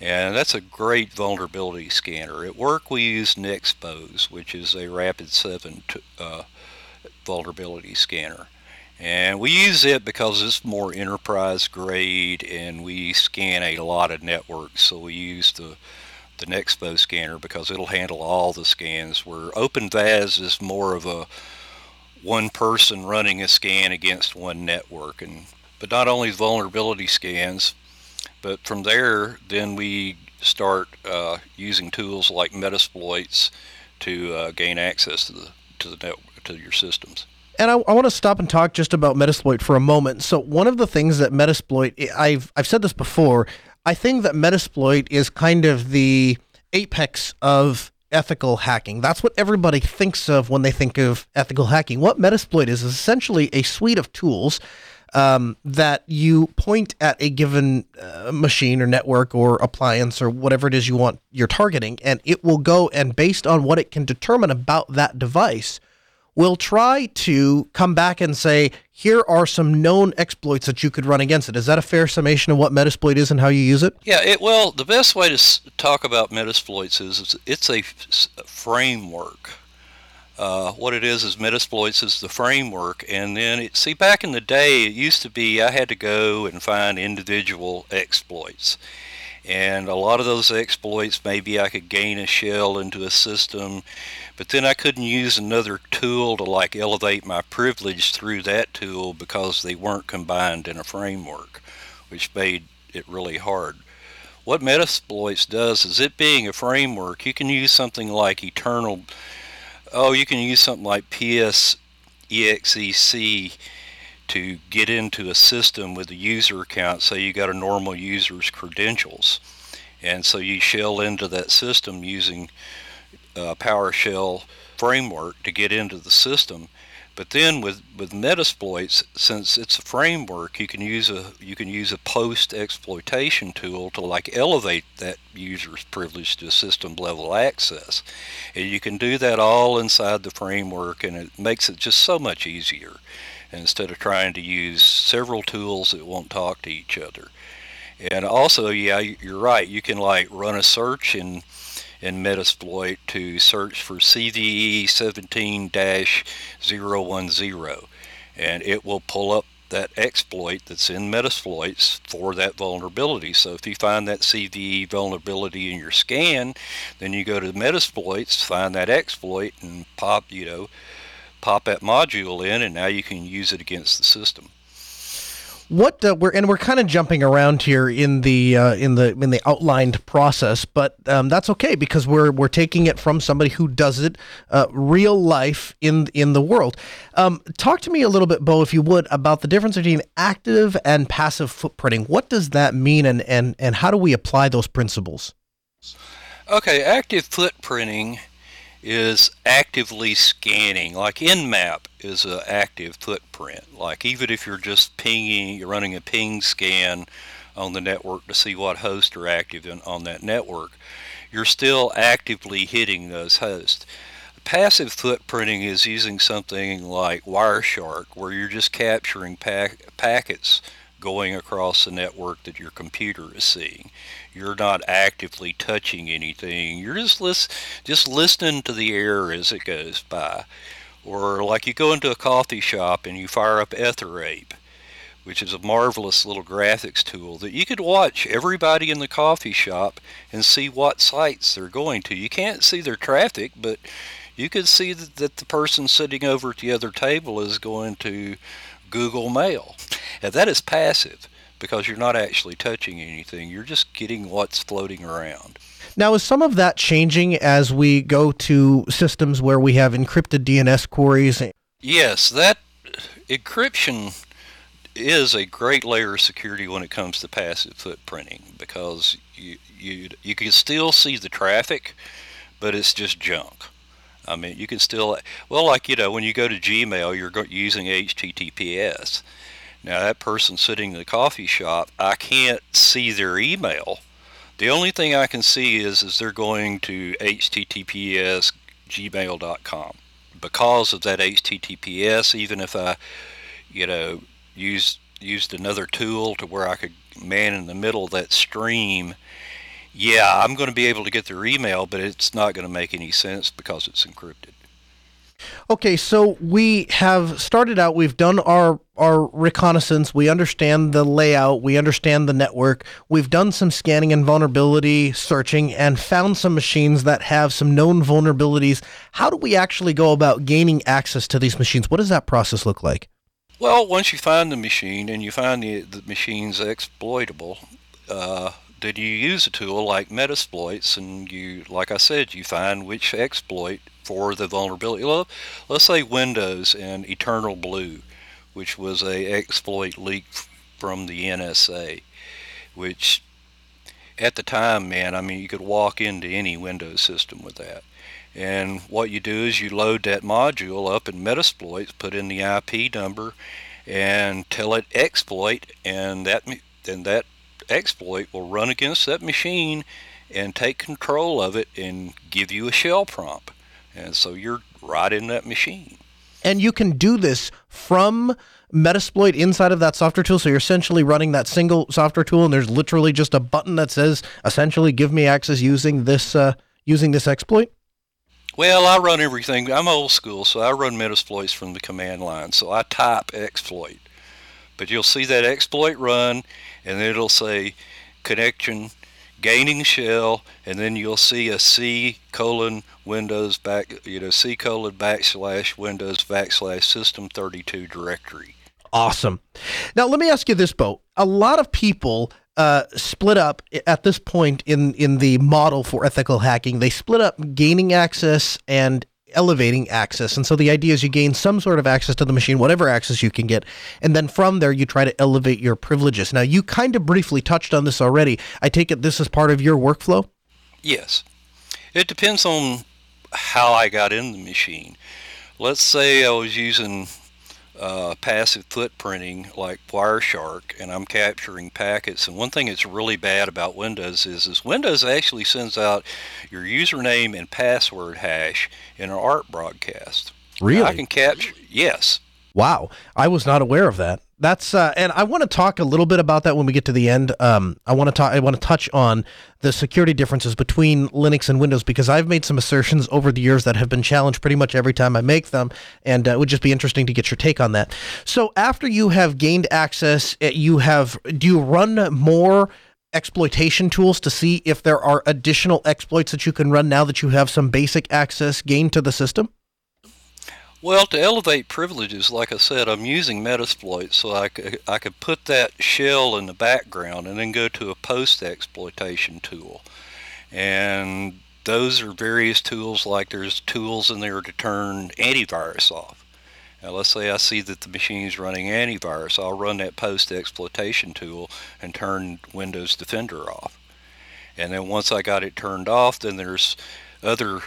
and that's a great vulnerability scanner. At work, we use Nexpose, which is a Rapid7 uh, vulnerability scanner. And we use it because it's more enterprise grade and we scan a lot of networks. So we use the, the Nexpose scanner because it'll handle all the scans where OpenVAS is more of a one person running a scan against one network. And But not only vulnerability scans, but from there then we start uh, using tools like Metasploits to uh, gain access to the, to the network to your systems. And I, I want to stop and talk just about Metasploit for a moment. So one of the things that Metasploit, I've I've said this before, I think that Metasploit is kind of the apex of ethical hacking. That's what everybody thinks of when they think of ethical hacking. What Metasploit is is essentially a suite of tools um, that you point at a given uh, machine or network or appliance or whatever it is you want you're targeting, and it will go and based on what it can determine about that device will try to come back and say, here are some known exploits that you could run against it. Is that a fair summation of what Metasploit is and how you use it? Yeah, it, well, the best way to talk about Metasploits is it's a framework. Uh, what it is is Metasploits is the framework, and then it, see back in the day it used to be I had to go and find individual exploits, and a lot of those exploits maybe I could gain a shell into a system but then I couldn't use another tool to like elevate my privilege through that tool because they weren't combined in a framework, which made it really hard. What Metasploits does is it being a framework, you can use something like Eternal, oh, you can use something like PS EXEC to get into a system with a user account. Say you got a normal user's credentials. And so you shell into that system using uh, PowerShell framework to get into the system. But then with, with Metasploits, since it's a framework, you can use a you can use a post exploitation tool to like elevate that user's privilege to system level access, and you can do that all inside the framework, and it makes it just so much easier instead of trying to use several tools that won't talk to each other. And also, yeah, you're right. You can like run a search and in Metasploit to search for CVE 17-010 and it will pull up that exploit that's in Metasploits for that vulnerability. So if you find that CVE vulnerability in your scan, then you go to Metasploits, find that exploit, and pop, you know, pop that module in, and now you can use it against the system what uh, we're and we're kind of jumping around here in the uh, in the in the outlined process, but um, that's okay because we're we're taking it from somebody who does it uh, real life in in the world. Um, talk to me a little bit, Bo, if you would, about the difference between active and passive footprinting. What does that mean, and and and how do we apply those principles? Okay, active footprinting is actively scanning. Like Nmap is an active footprint. Like even if you're just pinging, you're running a ping scan on the network to see what hosts are active in, on that network, you're still actively hitting those hosts. Passive footprinting is using something like Wireshark, where you're just capturing pack- packets going across the network that your computer is seeing. You're not actively touching anything. You're just just listening to the air as it goes by. Or like you go into a coffee shop and you fire up Etherape, which is a marvelous little graphics tool that you could watch everybody in the coffee shop and see what sites they're going to. You can't see their traffic, but you can see that the person sitting over at the other table is going to Google Mail. And that is passive because you're not actually touching anything. You're just getting what's floating around. Now, is some of that changing as we go to systems where we have encrypted DNS queries? Yes, that encryption is a great layer of security when it comes to passive footprinting because you you you can still see the traffic, but it's just junk. I mean, you can still well, like you know, when you go to Gmail, you're using HTTPS. Now, that person sitting in the coffee shop, I can't see their email. The only thing I can see is is they're going to https gmail.com. Because of that HTTPS, even if I, you know, used used another tool to where I could man in the middle of that stream, yeah, I'm going to be able to get their email, but it's not going to make any sense because it's encrypted. Okay, so we have started out. We've done our our reconnaissance. We understand the layout. We understand the network. We've done some scanning and vulnerability searching and found some machines that have some known vulnerabilities. How do we actually go about gaining access to these machines? What does that process look like? Well, once you find the machine and you find the, the machine's exploitable, uh, then you use a tool like Metasploits, and you, like I said, you find which exploit for the vulnerability. Well, let's say Windows and Eternal Blue, which was a exploit leak from the NSA, which at the time, man, I mean, you could walk into any Windows system with that. And what you do is you load that module up in Metasploit, put in the IP number, and tell it exploit, and that then that exploit will run against that machine and take control of it and give you a shell prompt. And so you're right in that machine. And you can do this from Metasploit inside of that software tool. So you're essentially running that single software tool, and there's literally just a button that says, essentially, give me access using this uh, using this exploit. Well, I run everything. I'm old school, so I run Metasploits from the command line. So I type exploit, but you'll see that exploit run, and it'll say connection gaining shell, and then you'll see a C colon Windows back, you know, C colon backslash Windows backslash System 32 directory. Awesome. Now let me ask you this, Bo. A lot of people uh, split up at this point in in the model for ethical hacking. They split up gaining access and elevating access. And so the idea is you gain some sort of access to the machine, whatever access you can get, and then from there you try to elevate your privileges. Now you kind of briefly touched on this already. I take it this is part of your workflow? Yes. It depends on how I got in the machine. Let's say I was using uh, passive footprinting like Wireshark, and I'm capturing packets. And one thing that's really bad about Windows is, is Windows actually sends out your username and password hash in an ARP broadcast. Really? I can capture. Yes. Wow, I was not aware of that. That's uh, and I want to talk a little bit about that when we get to the end. Um, I want to talk. I want to touch on the security differences between Linux and Windows because I've made some assertions over the years that have been challenged pretty much every time I make them, and uh, it would just be interesting to get your take on that. So after you have gained access, uh, you have do you run more exploitation tools to see if there are additional exploits that you can run now that you have some basic access gained to the system? Well, to elevate privileges, like I said, I'm using Metasploit, so I could, I could put that shell in the background and then go to a post-exploitation tool. And those are various tools, like there's tools in there to turn antivirus off. Now, let's say I see that the machine is running antivirus, I'll run that post-exploitation tool and turn Windows Defender off. And then once I got it turned off, then there's other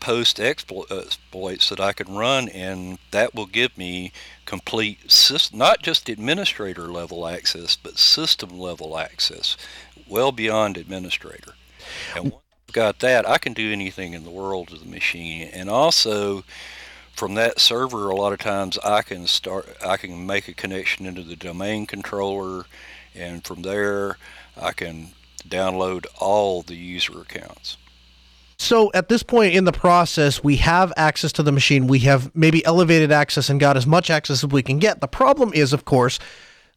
post uh, exploits that I can run, and that will give me complete, system, not just administrator level access, but system level access, well beyond administrator. And once I've got that, I can do anything in the world to the machine. And also, from that server, a lot of times I can start, I can make a connection into the domain controller, and from there I can download all the user accounts. So at this point in the process, we have access to the machine. We have maybe elevated access and got as much access as we can get. The problem is, of course,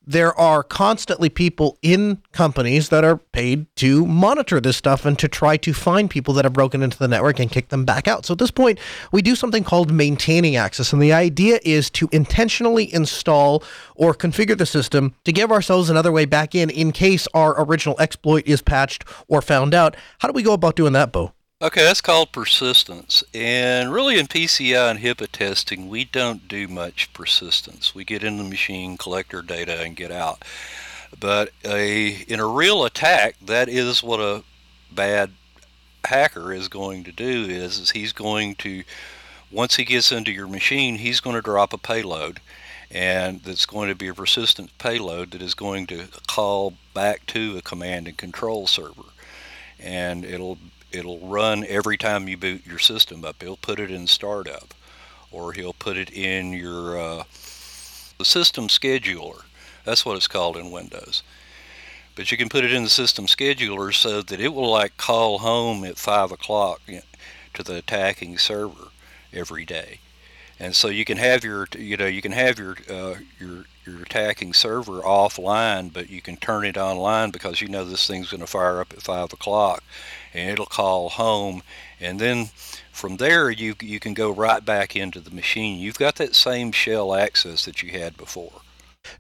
there are constantly people in companies that are paid to monitor this stuff and to try to find people that have broken into the network and kick them back out. So at this point, we do something called maintaining access. And the idea is to intentionally install or configure the system to give ourselves another way back in in case our original exploit is patched or found out. How do we go about doing that, Bo? Okay, that's called persistence. And really, in PCI and HIPAA testing, we don't do much persistence. We get in the machine, collect our data, and get out. But a, in a real attack, that is what a bad hacker is going to do is, is he's going to once he gets into your machine he's going to drop a payload and that's going to be a persistent payload that is going to call back to a command and control server and it'll it'll run every time you boot your system up. He'll put it in startup, or he'll put it in your uh, the system scheduler. That's what it's called in Windows. But you can put it in the system scheduler so that it will like call home at five o'clock to the attacking server every day, and so you can have your you know you can have your uh, your your attacking server offline, but you can turn it online because you know this thing's going to fire up at five o'clock, and it'll call home. And then from there you you can go right back into the machine. You've got that same shell access that you had before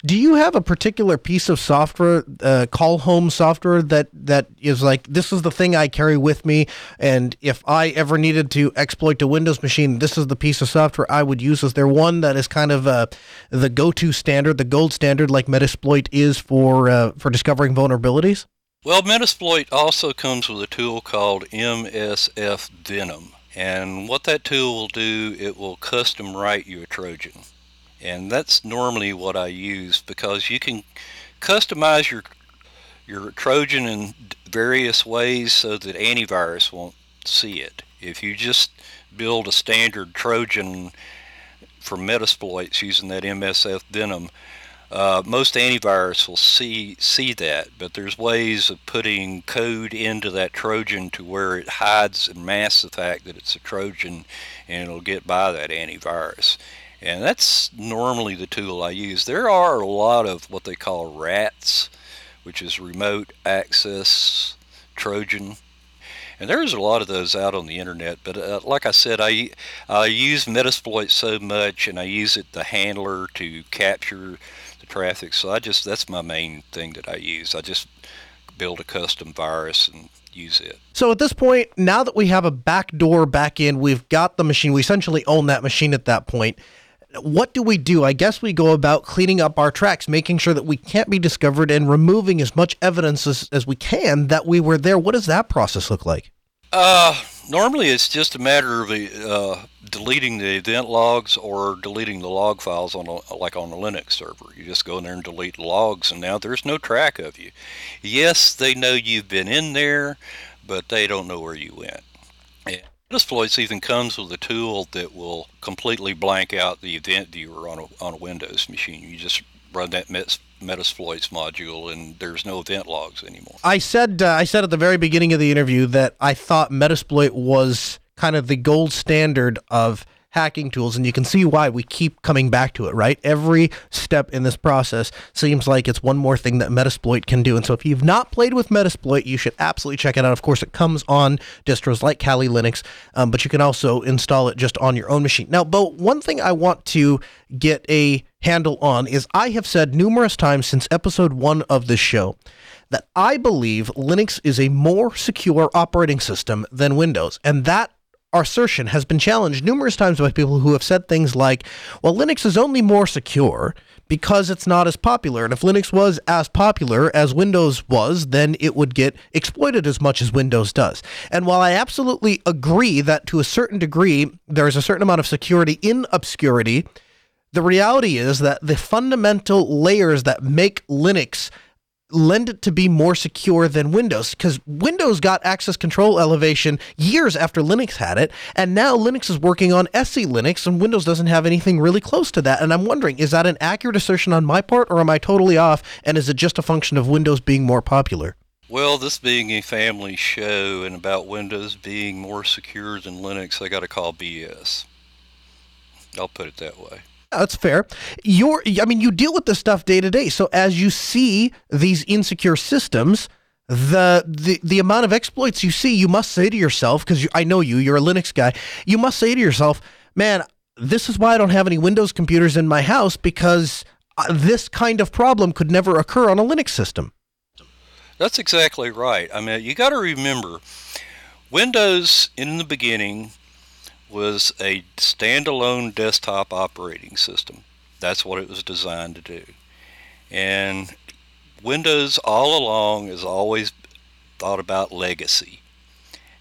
do you have a particular piece of software, uh, call home software that that is like this is the thing I carry with me, and if I ever needed to exploit a Windows machine, this is the piece of software I would use? Is there one that is kind of uh, the go-to standard, the gold standard, like Metasploit is for uh, for discovering vulnerabilities? Well, Metasploit also comes with a tool called MSF Venom. And what that tool will do, it will custom write you a Trojan. And that's normally what I use because you can customize your your Trojan in various ways so that antivirus won't see it. If you just build a standard Trojan for Metasploits using that MSF Venom, uh, most antivirus will see see that, but there's ways of putting code into that Trojan to where it hides and masks the fact that it's a Trojan, and it'll get by that antivirus. And that's normally the tool I use. There are a lot of what they call RATs, which is remote access Trojan. And there's a lot of those out on the internet, but uh, like I said, I I use Metasploit so much, and I use it the handler to capture the traffic. So I just that's my main thing that I use. I just build a custom virus and use it. So at this point, now that we have a backdoor back in, we've got the machine. We essentially own that machine at that point. What do we do? I guess we go about cleaning up our tracks, making sure that we can't be discovered and removing as much evidence as, as we can that we were there. What does that process look like? Uh, normally it's just a matter of uh, deleting the event logs or deleting the log files on a, like on a Linux server. You just go in there and delete logs, and now there's no track of you. Yes, they know you've been in there, but they don't know where you went. Metasploits even comes with a tool that will completely blank out the event viewer on a, on a Windows machine. You just run that Metasploits module, and there's no event logs anymore. I said uh, I said at the very beginning of the interview that I thought Metasploit was kind of the gold standard of hacking tools and you can see why we keep coming back to it right? Every step in this process seems like it's one more thing that metasploit can do. And so if you've not played with metasploit you should absolutely check it out. Of course it comes on distros like kali linux um, but you can also install it just on your own machine. Now but one thing i want to get a handle on is i have said numerous times since episode one of this show that I believe Linux is a more secure operating system than Windows. And that assertion has been challenged numerous times by people who have said things like, well, Linux is only more secure because it's not as popular. And if Linux was as popular as Windows was, then it would get exploited as much as Windows does. And while I absolutely agree that to a certain degree, there is a certain amount of security in obscurity, the reality is that the fundamental layers that make Linux lend it to be more secure than Windows because Windows got access control elevation years after Linux had it, and now Linux is working on SE Linux, and Windows doesn't have anything really close to that. And I'm wondering, is that an accurate assertion on my part, or am I totally off? And is it just a function of Windows being more popular? Well, this being a family show and about Windows being more secure than Linux, I got to call BS. I'll put it that way. That's fair. You're, I mean, you deal with this stuff day to day. So as you see these insecure systems, the the the amount of exploits you see, you must say to yourself, because I know you, you're a Linux guy. You must say to yourself, man, this is why I don't have any Windows computers in my house because uh, this kind of problem could never occur on a Linux system. That's exactly right. I mean, you got to remember, Windows in the beginning was a standalone desktop operating system. That's what it was designed to do. And Windows all along has always thought about legacy.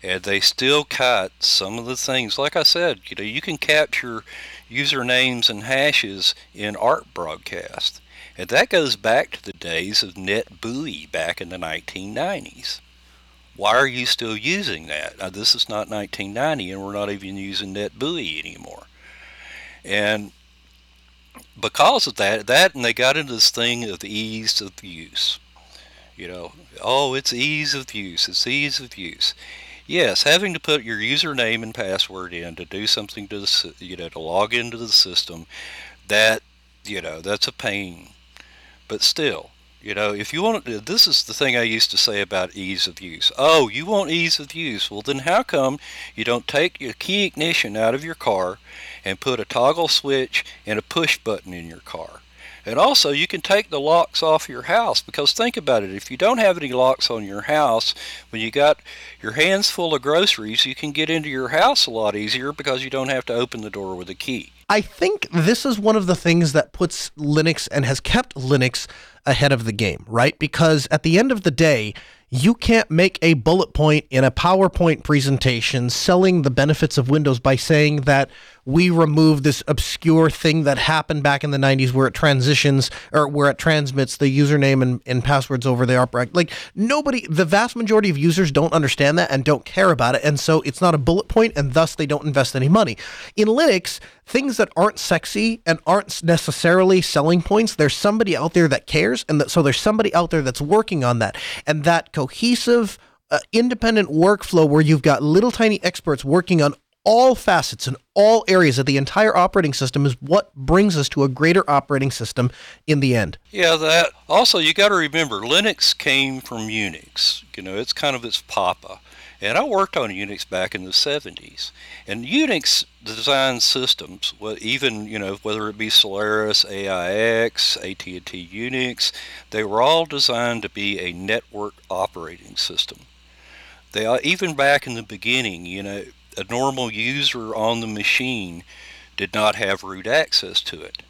And they still cut some of the things. Like I said, you know, you can capture usernames and hashes in ARP broadcast. And that goes back to the days of NetBEUI back in the 1990s. Why are you still using that? Now, this is not 1990, and we're not even using NetBEUI anymore. And because of that, that and they got into this thing of ease of use. You know, oh, it's ease of use. It's ease of use. Yes, having to put your username and password in to do something to the, you know, to log into the system, that, you know, that's a pain. But still, you know, if you want, this is the thing I used to say about ease of use. Oh, you want ease of use? Well, then how come you don't take your key ignition out of your car and put a toggle switch and a push button in your car? And also, you can take the locks off your house because think about it. If you don't have any locks on your house, when you got your hands full of groceries, you can get into your house a lot easier because you don't have to open the door with a key. I think this is one of the things that puts Linux and has kept Linux ahead of the game, right? Because at the end of the day, you can't make a bullet point in a PowerPoint presentation selling the benefits of Windows by saying that we remove this obscure thing that happened back in the 90s where it transitions or where it transmits the username and, and passwords over the opera. Like nobody, the vast majority of users don't understand that and don't care about it. And so it's not a bullet point and thus they don't invest any money. In Linux, things that aren't sexy and aren't necessarily selling points, there's somebody out there that cares. And that, so there's somebody out there that's working on that. And that cohesive, uh, independent workflow where you've got little tiny experts working on all facets and all areas of the entire operating system is what brings us to a greater operating system in the end. Yeah, that also you got to remember Linux came from Unix. You know, it's kind of its papa. And I worked on Unix back in the 70s. And Unix design systems, even, you know, whether it be Solaris, AIX, AT&T Unix, they were all designed to be a network operating system. They are even back in the beginning, you know, a normal user on the machine did not have root access to it.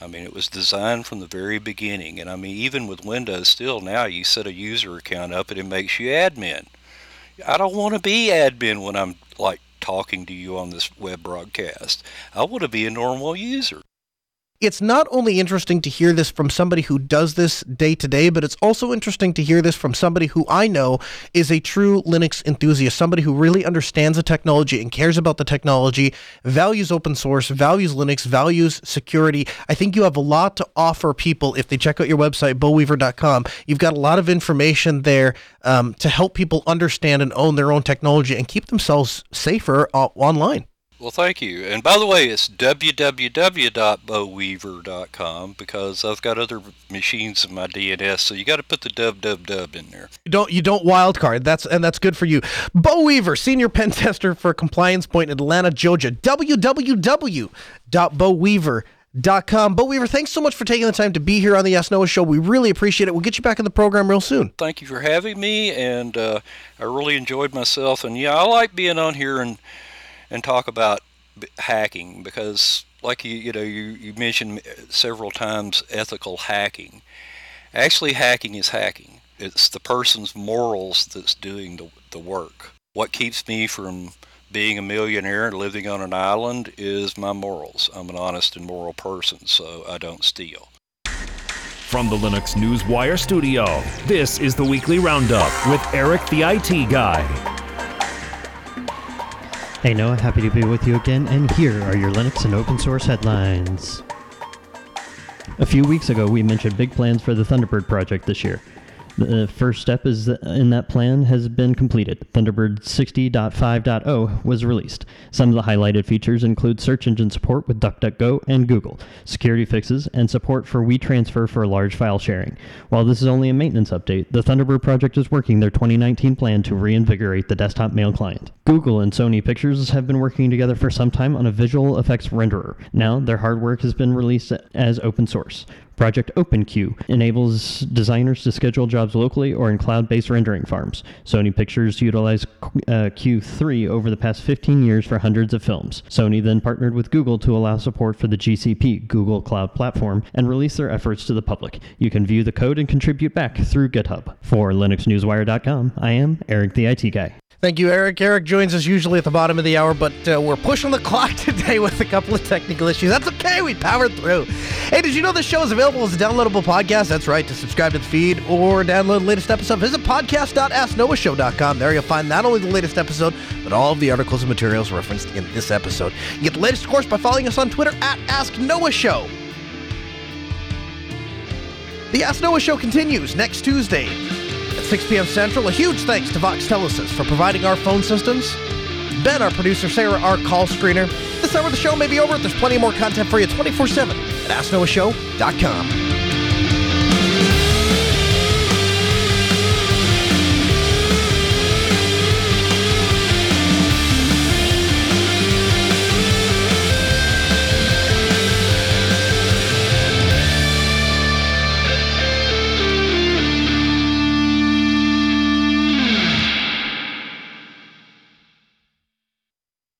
I mean, it was designed from the very beginning. And I mean, even with Windows, still now you set a user account up and it makes you admin. I don't want to be admin when I'm like talking to you on this web broadcast. I want to be a normal user it's not only interesting to hear this from somebody who does this day to day, but it's also interesting to hear this from somebody who I know is a true Linux enthusiast, somebody who really understands the technology and cares about the technology, values open source, values Linux, values security. I think you have a lot to offer people if they check out your website, boweaver.com. You've got a lot of information there um, to help people understand and own their own technology and keep themselves safer uh, online. Well, thank you. And by the way, it's www.boweaver.com because I've got other machines in my DNS, so you got to put the dub dub dub in there. You don't you don't wildcard. That's and that's good for you. Bo Weaver, senior pen tester for Compliance Point in Atlanta, Georgia. www.boweaver.com. Bo Weaver, thanks so much for taking the time to be here on the Ask Noah Show. We really appreciate it. We'll get you back in the program real soon. Thank you for having me, and uh, I really enjoyed myself. And yeah, I like being on here and and talk about hacking because like you you know you, you mentioned several times ethical hacking. Actually hacking is hacking. It's the person's morals that's doing the, the work. What keeps me from being a millionaire and living on an island is my morals. I'm an honest and moral person so i don't steal. From the Linux News Wire studio, this is the weekly roundup with Eric the IT Guy. Hey Noah, happy to be with you again, and here are your Linux and open source headlines. A few weeks ago, we mentioned big plans for the Thunderbird project this year. The first step is in that plan has been completed. Thunderbird 60.5.0 was released. Some of the highlighted features include search engine support with DuckDuckGo and Google, security fixes, and support for WeTransfer for large file sharing. While this is only a maintenance update, the Thunderbird project is working their 2019 plan to reinvigorate the desktop mail client. Google and Sony Pictures have been working together for some time on a visual effects renderer. Now, their hard work has been released as open source. Project OpenCue enables designers to schedule jobs locally or in cloud based rendering farms. Sony Pictures utilized uh, Cue3 over the past 15 years for hundreds of films. Sony then partnered with Google to allow support for the GCP, Google Cloud Platform, and release their efforts to the public. You can view the code and contribute back through GitHub. For LinuxNewsWire.com, I am Eric the IT Guy. Thank you, Eric. Eric joins us usually at the bottom of the hour, but uh, we're pushing the clock today with a couple of technical issues. That's okay. We powered through. Hey, did you know this show is available as a downloadable podcast? That's right. To subscribe to the feed or download the latest episode, visit podcast.asknoahshow.com. There you'll find not only the latest episode, but all of the articles and materials referenced in this episode. You get the latest, of course, by following us on Twitter at Ask Noah Show. The Ask Noah Show continues next Tuesday at 6 p.m. Central. A huge thanks to Voxtelesys for providing our phone systems. Ben, our producer, Sarah, our call screener. This hour of the show may be over. but There's plenty more content for you 24 7 at AskNoahShow.com.